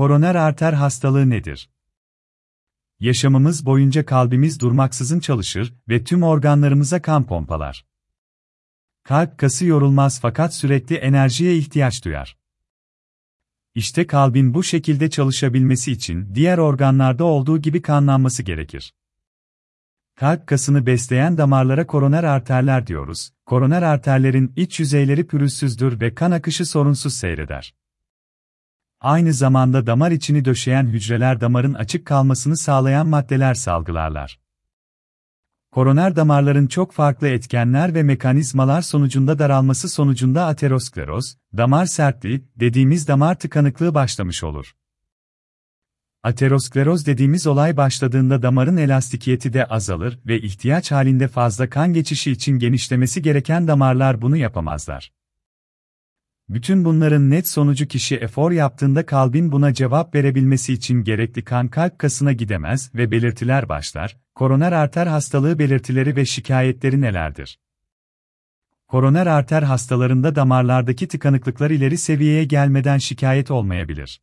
Koroner arter hastalığı nedir? Yaşamımız boyunca kalbimiz durmaksızın çalışır ve tüm organlarımıza kan pompalar. Kalp kası yorulmaz fakat sürekli enerjiye ihtiyaç duyar. İşte kalbin bu şekilde çalışabilmesi için diğer organlarda olduğu gibi kanlanması gerekir. Kalp kasını besleyen damarlara koroner arterler diyoruz. Koroner arterlerin iç yüzeyleri pürüzsüzdür ve kan akışı sorunsuz seyreder. Aynı zamanda damar içini döşeyen hücreler damarın açık kalmasını sağlayan maddeler salgılarlar. Koroner damarların çok farklı etkenler ve mekanizmalar sonucunda daralması sonucunda ateroskleroz, damar sertliği dediğimiz damar tıkanıklığı başlamış olur. Ateroskleroz dediğimiz olay başladığında damarın elastikiyeti de azalır ve ihtiyaç halinde fazla kan geçişi için genişlemesi gereken damarlar bunu yapamazlar. Bütün bunların net sonucu kişi efor yaptığında kalbin buna cevap verebilmesi için gerekli kan kalp kasına gidemez ve belirtiler başlar. Koroner arter hastalığı belirtileri ve şikayetleri nelerdir? Koroner arter hastalarında damarlardaki tıkanıklıklar ileri seviyeye gelmeden şikayet olmayabilir.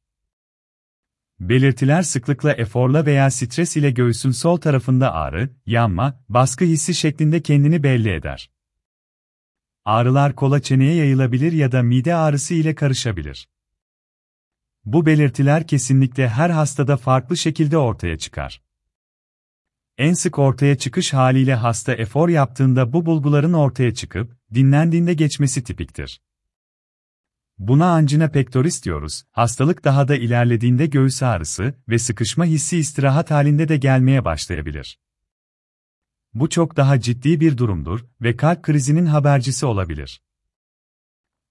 Belirtiler sıklıkla eforla veya stres ile göğsün sol tarafında ağrı, yanma, baskı hissi şeklinde kendini belli eder. Ağrılar kola çeneye yayılabilir ya da mide ağrısı ile karışabilir. Bu belirtiler kesinlikle her hastada farklı şekilde ortaya çıkar. En sık ortaya çıkış haliyle hasta efor yaptığında bu bulguların ortaya çıkıp, dinlendiğinde geçmesi tipiktir. Buna angina pectoris diyoruz. Hastalık daha da ilerlediğinde göğüs ağrısı ve sıkışma hissi istirahat halinde de gelmeye başlayabilir. Bu çok daha ciddi bir durumdur ve kalp krizinin habercisi olabilir.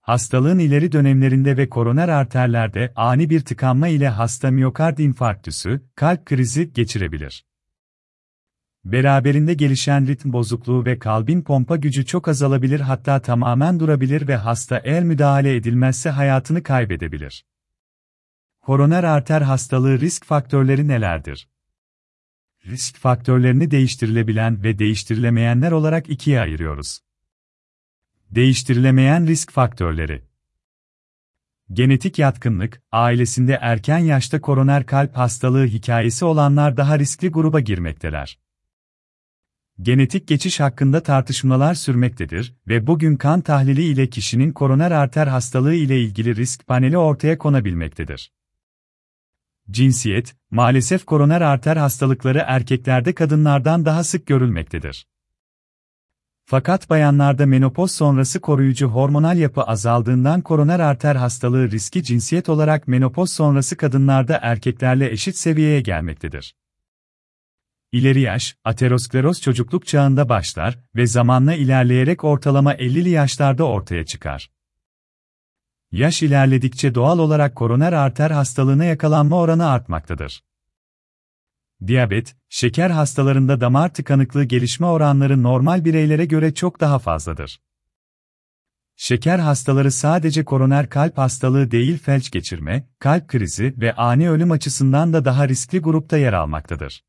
Hastalığın ileri dönemlerinde ve koroner arterlerde ani bir tıkanma ile hasta miyokard infarktüsü, kalp krizi geçirebilir. Beraberinde gelişen ritm bozukluğu ve kalbin pompa gücü çok azalabilir hatta tamamen durabilir ve hasta eğer müdahale edilmezse hayatını kaybedebilir. Koroner arter hastalığı risk faktörleri nelerdir? Risk faktörlerini değiştirilebilen ve değiştirilemeyenler olarak ikiye ayırıyoruz. Değiştirilemeyen risk faktörleri Genetik yatkınlık, ailesinde erken yaşta koroner kalp hastalığı hikayesi olanlar daha riskli gruba girmekteler. Genetik geçiş hakkında tartışmalar sürmektedir ve bugün kan tahlili ile kişinin koroner arter hastalığı ile ilgili risk paneli ortaya konabilmektedir. Cinsiyet, maalesef koroner arter hastalıkları erkeklerde kadınlardan daha sık görülmektedir. Fakat bayanlarda menopoz sonrası koruyucu hormonal yapı azaldığından koroner arter hastalığı riski cinsiyet olarak menopoz sonrası kadınlarda erkeklerle eşit seviyeye gelmektedir. İleri yaş, ateroskleroz çocukluk çağında başlar ve zamanla ilerleyerek ortalama 50'li yaşlarda ortaya çıkar. Yaş ilerledikçe doğal olarak koroner arter hastalığına yakalanma oranı artmaktadır. Diyabet, şeker hastalarında damar tıkanıklığı gelişme oranları normal bireylere göre çok daha fazladır. Şeker hastaları sadece koroner kalp hastalığı değil felç geçirme, kalp krizi ve ani ölüm açısından da daha riskli grupta yer almaktadır.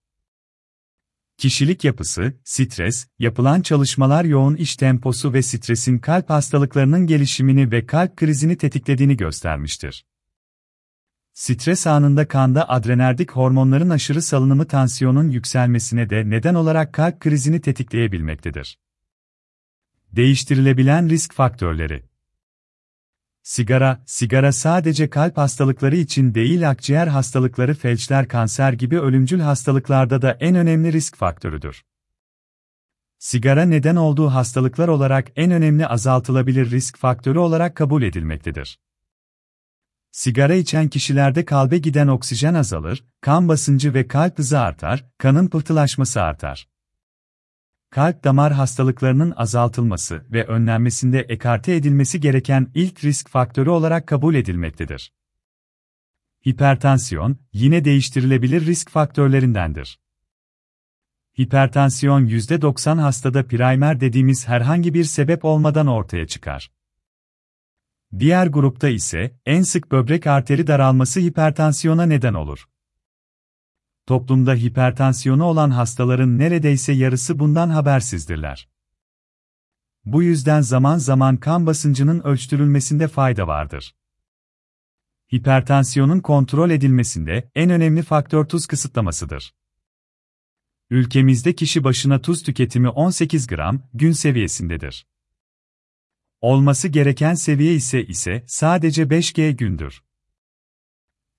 Kişilik yapısı, stres, yapılan çalışmalar yoğun iş temposu ve stresin kalp hastalıklarının gelişimini ve kalp krizini tetiklediğini göstermiştir. Stres anında kanda adrenerdik hormonların aşırı salınımı tansiyonun yükselmesine de neden olarak kalp krizini tetikleyebilmektedir. Değiştirilebilen risk faktörleri Sigara, sigara sadece kalp hastalıkları için değil akciğer hastalıkları, felçler, kanser gibi ölümcül hastalıklarda da en önemli risk faktörüdür. Sigara neden olduğu hastalıklar olarak en önemli azaltılabilir risk faktörü olarak kabul edilmektedir. Sigara içen kişilerde kalbe giden oksijen azalır, kan basıncı ve kalp hızı artar, kanın pıhtılaşması artar kalp damar hastalıklarının azaltılması ve önlenmesinde ekarte edilmesi gereken ilk risk faktörü olarak kabul edilmektedir. Hipertansiyon, yine değiştirilebilir risk faktörlerindendir. Hipertansiyon %90 hastada primer dediğimiz herhangi bir sebep olmadan ortaya çıkar. Diğer grupta ise en sık böbrek arteri daralması hipertansiyona neden olur. Toplumda hipertansiyonu olan hastaların neredeyse yarısı bundan habersizdirler. Bu yüzden zaman zaman kan basıncının ölçtürülmesinde fayda vardır. Hipertansiyonun kontrol edilmesinde en önemli faktör tuz kısıtlamasıdır. Ülkemizde kişi başına tuz tüketimi 18 gram gün seviyesindedir. Olması gereken seviye ise ise sadece 5G gündür.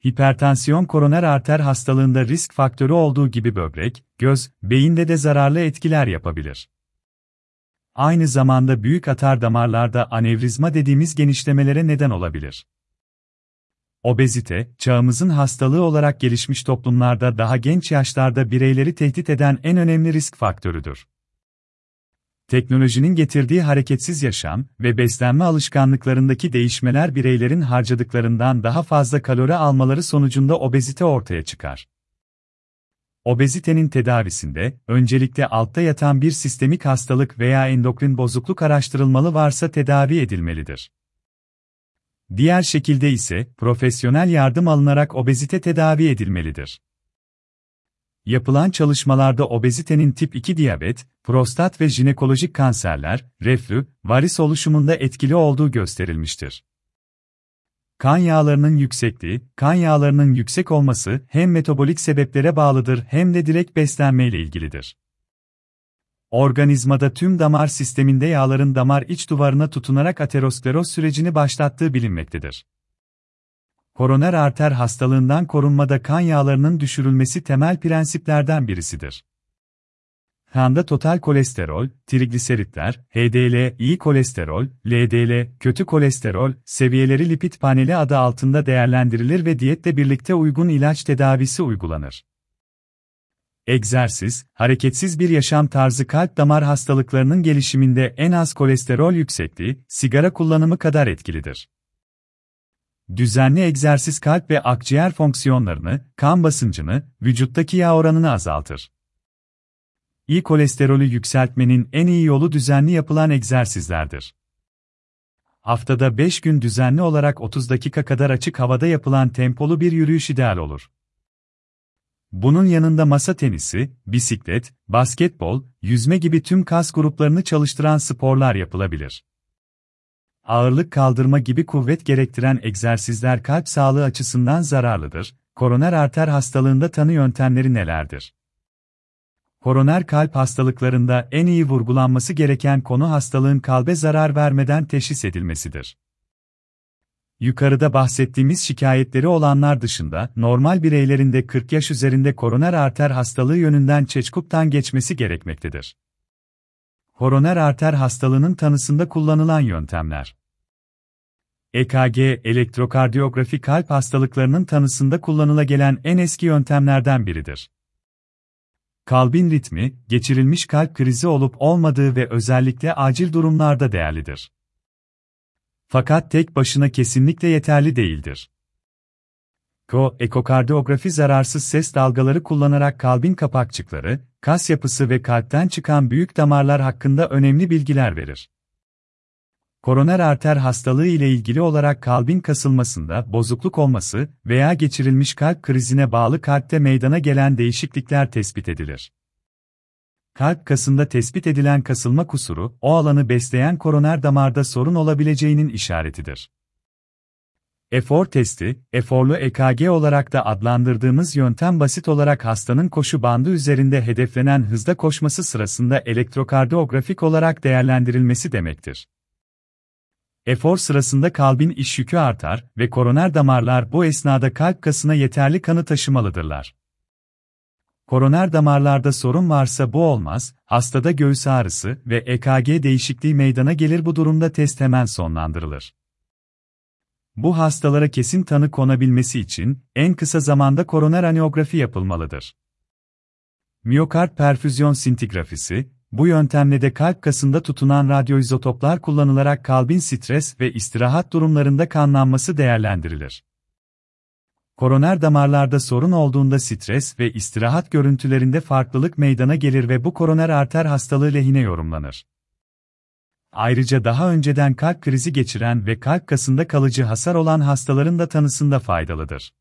Hipertansiyon koroner arter hastalığında risk faktörü olduğu gibi böbrek, göz, beyinde de zararlı etkiler yapabilir. Aynı zamanda büyük atar damarlarda anevrizma dediğimiz genişlemelere neden olabilir. Obezite, çağımızın hastalığı olarak gelişmiş toplumlarda daha genç yaşlarda bireyleri tehdit eden en önemli risk faktörüdür. Teknolojinin getirdiği hareketsiz yaşam ve beslenme alışkanlıklarındaki değişmeler bireylerin harcadıklarından daha fazla kalori almaları sonucunda obezite ortaya çıkar. Obezitenin tedavisinde, öncelikle altta yatan bir sistemik hastalık veya endokrin bozukluk araştırılmalı varsa tedavi edilmelidir. Diğer şekilde ise, profesyonel yardım alınarak obezite tedavi edilmelidir. Yapılan çalışmalarda obezitenin tip 2 diyabet, prostat ve jinekolojik kanserler, reflü, varis oluşumunda etkili olduğu gösterilmiştir. Kan yağlarının yüksekliği, kan yağlarının yüksek olması hem metabolik sebeplere bağlıdır hem de direkt beslenmeyle ilgilidir. Organizmada tüm damar sisteminde yağların damar iç duvarına tutunarak ateroskleroz sürecini başlattığı bilinmektedir. Koroner arter hastalığından korunmada kan yağlarının düşürülmesi temel prensiplerden birisidir. Kanda total kolesterol, trigliseritler, HDL, iyi kolesterol, LDL, kötü kolesterol seviyeleri lipid paneli adı altında değerlendirilir ve diyetle birlikte uygun ilaç tedavisi uygulanır. Egzersiz, hareketsiz bir yaşam tarzı kalp damar hastalıklarının gelişiminde en az kolesterol yüksekliği, sigara kullanımı kadar etkilidir. Düzenli egzersiz kalp ve akciğer fonksiyonlarını, kan basıncını, vücuttaki yağ oranını azaltır. İyi kolesterolü yükseltmenin en iyi yolu düzenli yapılan egzersizlerdir. Haftada 5 gün düzenli olarak 30 dakika kadar açık havada yapılan tempolu bir yürüyüş ideal olur. Bunun yanında masa tenisi, bisiklet, basketbol, yüzme gibi tüm kas gruplarını çalıştıran sporlar yapılabilir. Ağırlık kaldırma gibi kuvvet gerektiren egzersizler kalp sağlığı açısından zararlıdır. Koroner arter hastalığında tanı yöntemleri nelerdir? Koroner kalp hastalıklarında en iyi vurgulanması gereken konu hastalığın kalbe zarar vermeden teşhis edilmesidir. Yukarıda bahsettiğimiz şikayetleri olanlar dışında, normal bireylerinde 40 yaş üzerinde koroner arter hastalığı yönünden çeçkuptan geçmesi gerekmektedir. Koroner arter hastalığının tanısında kullanılan yöntemler. EKG, elektrokardiyografi kalp hastalıklarının tanısında kullanıla gelen en eski yöntemlerden biridir. Kalbin ritmi, geçirilmiş kalp krizi olup olmadığı ve özellikle acil durumlarda değerlidir. Fakat tek başına kesinlikle yeterli değildir. Ko, ekokardiyografi zararsız ses dalgaları kullanarak kalbin kapakçıkları, kas yapısı ve kalpten çıkan büyük damarlar hakkında önemli bilgiler verir. Koroner arter hastalığı ile ilgili olarak kalbin kasılmasında bozukluk olması veya geçirilmiş kalp krizine bağlı kalpte meydana gelen değişiklikler tespit edilir. Kalp kasında tespit edilen kasılma kusuru, o alanı besleyen koroner damarda sorun olabileceğinin işaretidir. Efor testi, eforlu EKG olarak da adlandırdığımız yöntem basit olarak hastanın koşu bandı üzerinde hedeflenen hızda koşması sırasında elektrokardiyografik olarak değerlendirilmesi demektir. Efor sırasında kalbin iş yükü artar ve koroner damarlar bu esnada kalp kasına yeterli kanı taşımalıdırlar. Koroner damarlarda sorun varsa bu olmaz, hastada göğüs ağrısı ve EKG değişikliği meydana gelir bu durumda test hemen sonlandırılır. Bu hastalara kesin tanı konabilmesi için en kısa zamanda koroner aniografi yapılmalıdır. Miyokard perfüzyon sintigrafisi, bu yöntemle de kalp kasında tutunan radyoizotoplar kullanılarak kalbin stres ve istirahat durumlarında kanlanması değerlendirilir. Koroner damarlarda sorun olduğunda stres ve istirahat görüntülerinde farklılık meydana gelir ve bu koroner arter hastalığı lehine yorumlanır. Ayrıca daha önceden kalp krizi geçiren ve kalp kasında kalıcı hasar olan hastaların da tanısında faydalıdır.